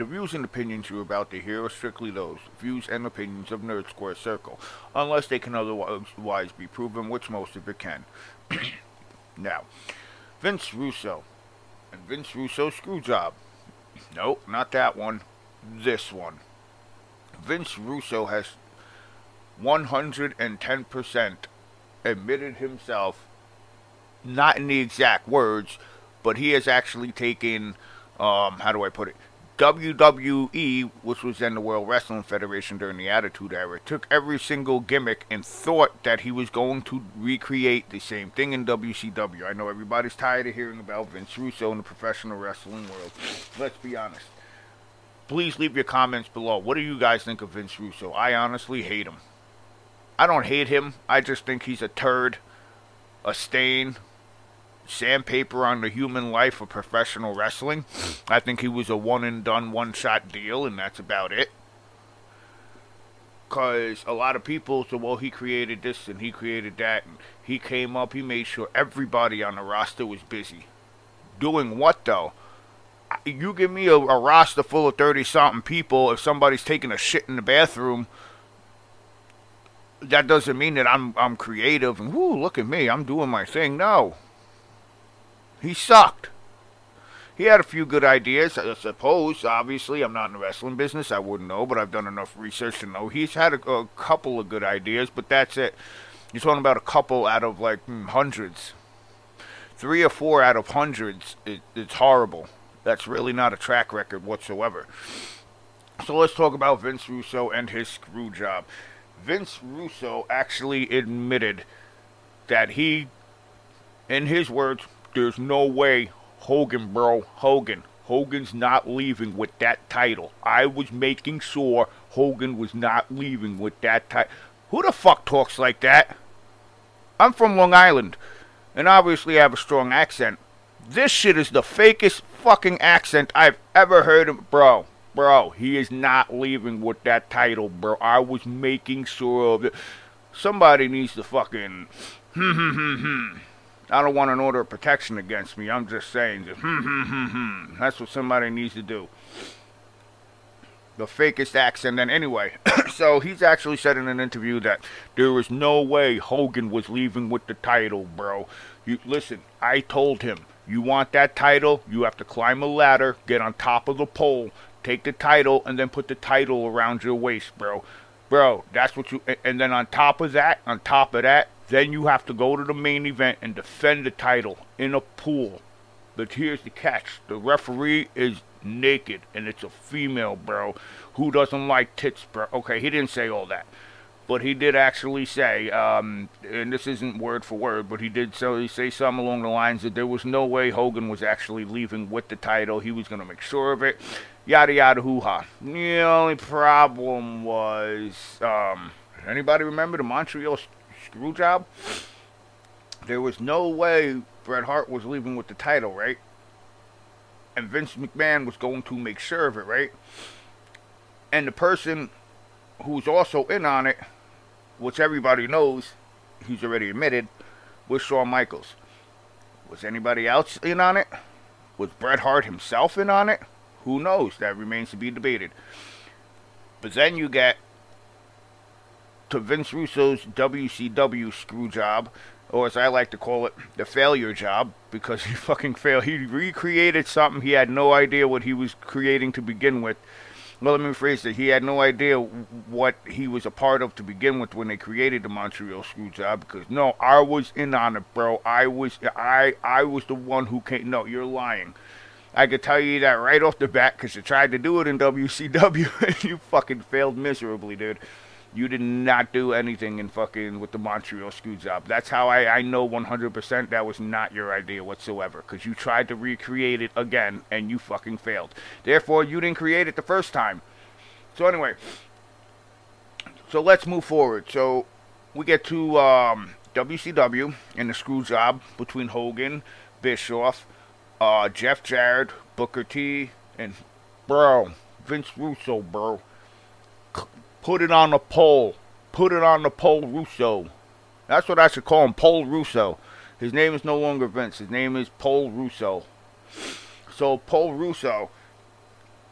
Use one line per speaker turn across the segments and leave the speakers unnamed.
The views and opinions you're about to hear are strictly those views and opinions of Nerd Square Circle, unless they can otherwise be proven, which most of it can. now, Vince Russo and Vince Russo Screwjob. Nope, not that one. This one. Vince Russo has 110% admitted himself, not in the exact words, but he has actually taken, um, how do I put it? WWE, which was then the World Wrestling Federation during the Attitude Era, took every single gimmick and thought that he was going to recreate the same thing in WCW. I know everybody's tired of hearing about Vince Russo in the professional wrestling world. Let's be honest. Please leave your comments below. What do you guys think of Vince Russo? I honestly hate him. I don't hate him. I just think he's a turd, a stain, sandpaper on the human life of professional wrestling. I think he was a one and done, one shot deal, and that's about it. Because a lot of people say, well, he created this and he created that, and he came up, he made sure everybody on the roster was busy. Doing what, though? You give me a, a roster full of 30 something people, if somebody's taking a shit in the bathroom, that doesn't mean that I'm I'm creative and whoo, look at me, I'm doing my thing. No. He sucked. He had a few good ideas, I suppose. Obviously, I'm not in the wrestling business. I wouldn't know, but I've done enough research to know he's had a, a couple of good ideas, but that's it. You're talking about a couple out of like hmm, hundreds. Three or four out of hundreds, it, it's horrible. That's really not a track record whatsoever. So let's talk about Vince Russo and his screw job. Vince Russo actually admitted that he, in his words, there's no way Hogan, bro, Hogan, Hogan's not leaving with that title. I was making sure Hogan was not leaving with that title. Who the fuck talks like that? I'm from Long Island, and obviously I have a strong accent. This shit is the fakest fucking accent I've ever heard, of. bro. Bro, he is not leaving with that title, bro. I was making sure of it. Somebody needs to fucking. Hmm, hmm, hmm, I don't want an order of protection against me. I'm just saying, just hmm, hmm, hmm. That's what somebody needs to do. The fakest accent. And anyway, so he's actually said in an interview that there was no way Hogan was leaving with the title, bro. You listen. I told him, you want that title, you have to climb a ladder, get on top of the pole, Take the title and then put the title around your waist, bro. Bro, that's what you. And then on top of that, on top of that, then you have to go to the main event and defend the title in a pool. But here's the catch: the referee is naked and it's a female, bro. Who doesn't like tits, bro? Okay, he didn't say all that but he did actually say, um, and this isn't word for word, but he did say something along the lines that there was no way Hogan was actually leaving with the title. He was going to make sure of it. Yada yada hoo ha. The only problem was, um, anybody remember the Montreal screw job? There was no way Bret Hart was leaving with the title, right? And Vince McMahon was going to make sure of it, right? And the person who's also in on it which everybody knows, he's already admitted, was Shawn Michaels. Was anybody else in on it? Was Bret Hart himself in on it? Who knows? That remains to be debated. But then you get to Vince Russo's WCW screw job, or as I like to call it, the failure job, because he fucking failed. He recreated something he had no idea what he was creating to begin with well, let me rephrase it. He had no idea what he was a part of to begin with when they created the Montreal Screwjob. Because no, I was in on it, bro. I was, I, I was the one who came. No, you're lying. I could tell you that right off the bat because you tried to do it in WCW and you fucking failed miserably, dude. You did not do anything in fucking with the Montreal screw job. That's how I, I know 100% that was not your idea whatsoever. Because you tried to recreate it again and you fucking failed. Therefore, you didn't create it the first time. So, anyway. So, let's move forward. So, we get to um, WCW and the screw job between Hogan, Bischoff, uh, Jeff Jarrett, Booker T, and bro, Vince Russo, bro. Put it on the pole. Put it on the pole, Russo. That's what I should call him, Pole Russo. His name is no longer Vince. His name is Pole Russo. So Pole Russo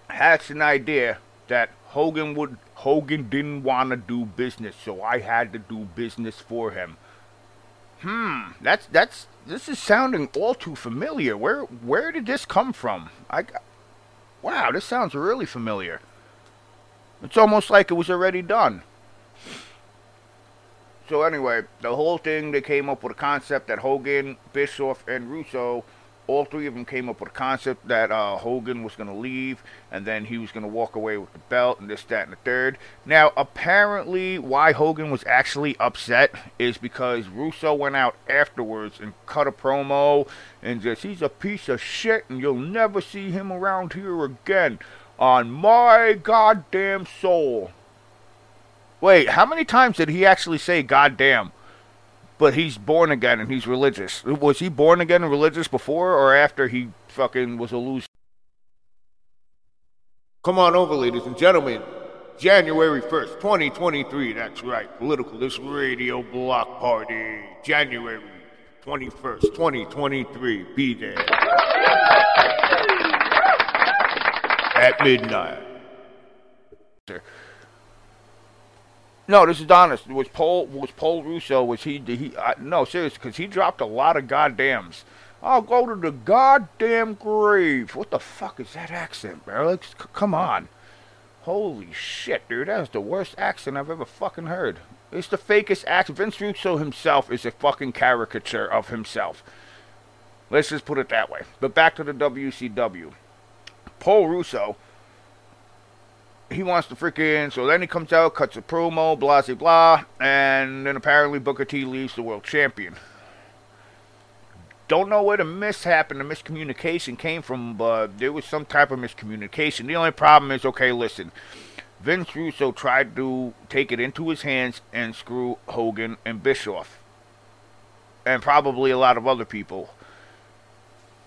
hatched an idea that Hogan would Hogan didn't want to do business, so I had to do business for him. Hmm, that's that's this is sounding all too familiar. Where where did this come from? I Wow, this sounds really familiar. It's almost like it was already done. So anyway, the whole thing, they came up with a concept that Hogan, Bischoff, and Russo all three of them came up with a concept that uh, Hogan was going to leave and then he was going to walk away with the belt and this, that, and the third. Now, apparently, why Hogan was actually upset is because Russo went out afterwards and cut a promo and just, he's a piece of shit and you'll never see him around here again on my goddamn soul. Wait, how many times did he actually say goddamn? but he's born again and he's religious. Was he born again and religious before or after he fucking was a loser? Come on over, ladies and gentlemen. January 1st, 2023. That's right. Political This Radio Block Party. January 21st, 2023. Be there. At midnight. No, this is honest. Was Paul was Paul Russo? Was he? he? Uh, no, seriously, because he dropped a lot of goddams. I'll go to the goddamn grave. What the fuck is that accent, bro? Like, c- come on. Holy shit, dude. That is the worst accent I've ever fucking heard. It's the fakest accent. Vince Russo himself is a fucking caricature of himself. Let's just put it that way. But back to the WCW. Paul Russo he wants to freaking. So then he comes out, cuts a promo, blah blah blah, and then apparently Booker T leaves the world champion. Don't know where the mishap and the miscommunication came from, but there was some type of miscommunication. The only problem is, okay, listen. Vince Russo tried to take it into his hands and screw Hogan and Bischoff. And probably a lot of other people.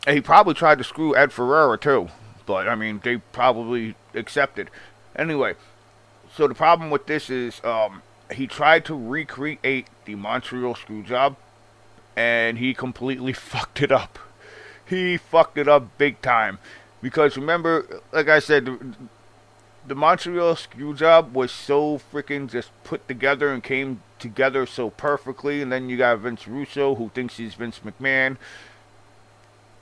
And he probably tried to screw Ed Ferrara too. But, I mean, they probably accepted. Anyway, so the problem with this is um, he tried to recreate the Montreal screw job, and he completely fucked it up. He fucked it up big time. Because remember, like I said, the, the Montreal screw job was so freaking just put together and came together so perfectly. And then you got Vince Russo, who thinks he's Vince McMahon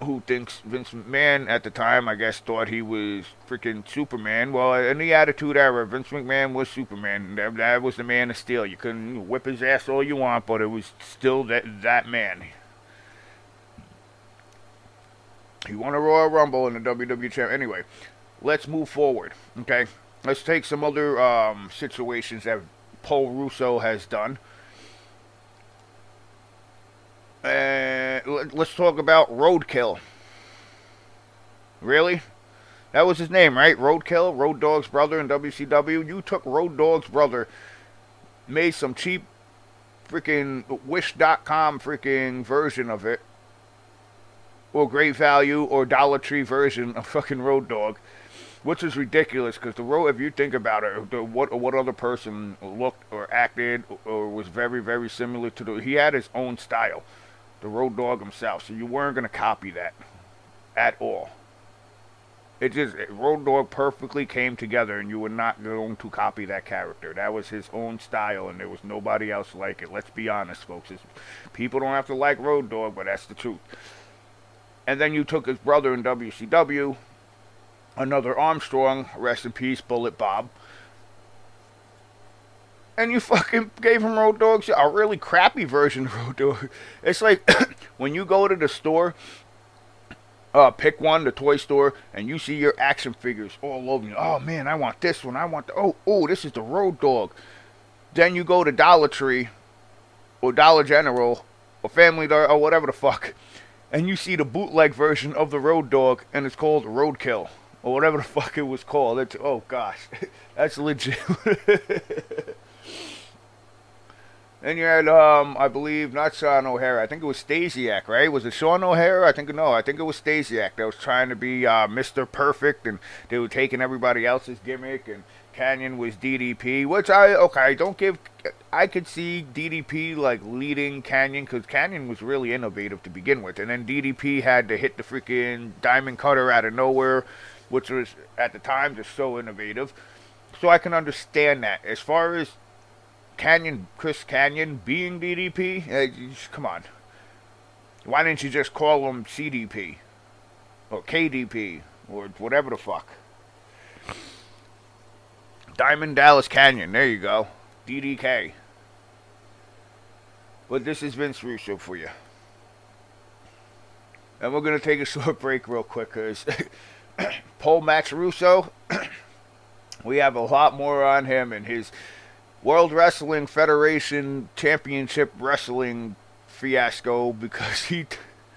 who thinks Vince McMahon at the time, I guess, thought he was freaking Superman. Well, in the Attitude Era, Vince McMahon was Superman. That, that was the Man of Steel. You couldn't whip his ass all you want, but it was still that that man. He won a Royal Rumble in the WWE Champ. Anyway, let's move forward. Okay, let's take some other um, situations that Paul Russo has done. Uh, let's talk about Roadkill. Really? That was his name, right? Roadkill, Road Dogg's brother in WCW. You took Road Dogg's brother, made some cheap freaking Wish.com freaking version of it, or Great Value or Dollar Tree version of fucking Road Dogg, which is ridiculous because the road, if you think about it, the, what what other person looked or acted or was very very similar to the, he had his own style the Road Dogg himself. So you weren't going to copy that at all. It just Road Dogg perfectly came together, and you were not going to copy that character. That was his own style, and there was nobody else like it. Let's be honest, folks. It's, people don't have to like Road Dogg, but that's the truth. And then you took his brother in WCW, another Armstrong, rest in peace, Bullet Bob and you fucking gave him Road Dogg a really crappy version of Road Dogg. It's like when you go to the store, uh, pick one, the toy store, and you see your action figures all over you. Oh man, I want this one. I want the oh oh this is the Road Dogg. Then you go to Dollar Tree or Dollar General or Family Dollar or whatever the fuck, and you see the bootleg version of the Road Dogg, and it's called Roadkill or whatever the fuck it was called. It's, oh gosh, that's legit. Then you had, um, I believe, not Sean O'Haire. I think it was Stasiak, right? Was it Sean O'Haire? I think no. I think it was Stasiak that was trying to be uh, Mr. Perfect, and they were taking everybody else's gimmick. And Kanyon was DDP, which I okay. Don't give. I could see DDP like leading Kanyon because Kanyon was really innovative to begin with, and then DDP had to hit the freaking diamond cutter out of nowhere which was at the time just so innovative. So I can understand that. As far as Kanyon, Chris Kanyon being DDP, uh, come on. Why didn't you just call him CDP or KDP or whatever the fuck? Diamond Dallas Kanyon. There you go. DDK. But this is Vince Russo for you. And we're going to take a short break real quick because Paul Max Russo, we have a lot more on him and his World Wrestling Federation Championship Wrestling fiasco because he.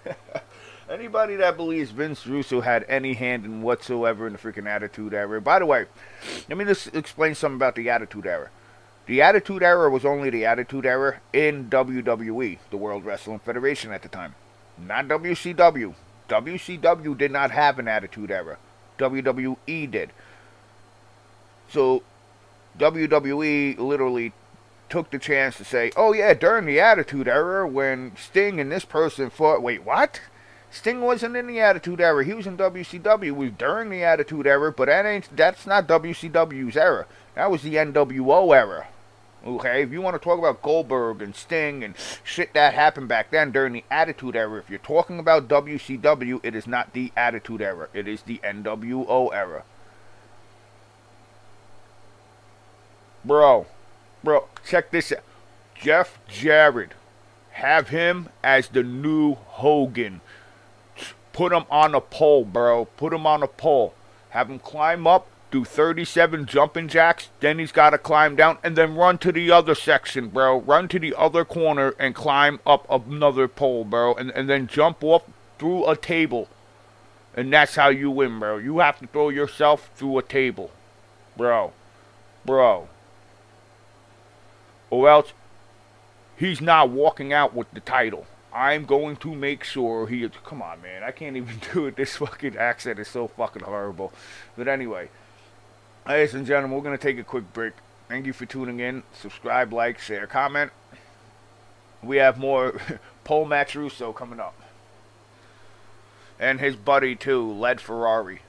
Anybody that believes Vince Russo had any hand in whatsoever in the freaking Attitude Era. By the way, let me just explain something about the Attitude Era. The Attitude Era was only the Attitude Era in WWE, the World Wrestling Federation at the time, not WCW. WCW did not have an Attitude Era. WWE did. So WWE literally took the chance to say, "Oh yeah, during the Attitude Era, when Sting and this person fought." Wait, what? Sting wasn't in the Attitude Era. He was in WCW. It was during the Attitude Era, but that ain't that's not WCW's era. That was the NWO era. Okay, if you want to talk about Goldberg and Sting and shit that happened back then during the Attitude Era, if you're talking about WCW, it is not the Attitude Era. It is the NWO era. Bro, bro, check this out. Jeff Jarrett. Have him as the new Hogan. Put him on a pole, bro. Put him on a pole. Have him climb up, do 37 jumping jacks. Then he's got to climb down and then run to the other section, bro. Run to the other corner and climb up another pole, bro. And, and then jump off through a table. And that's how you win, bro. You have to throw yourself through a table. Bro. Bro or else he's not walking out with the title. I'm going to make sure he. Come on, man. I can't even do it. This fucking accent is so fucking horrible. But anyway, ladies and gentlemen, we're going to take a quick break. Thank you for tuning in. Subscribe, like, share, comment. We have more Paul Max Russo coming up. And his buddy, too, Led Ferrari.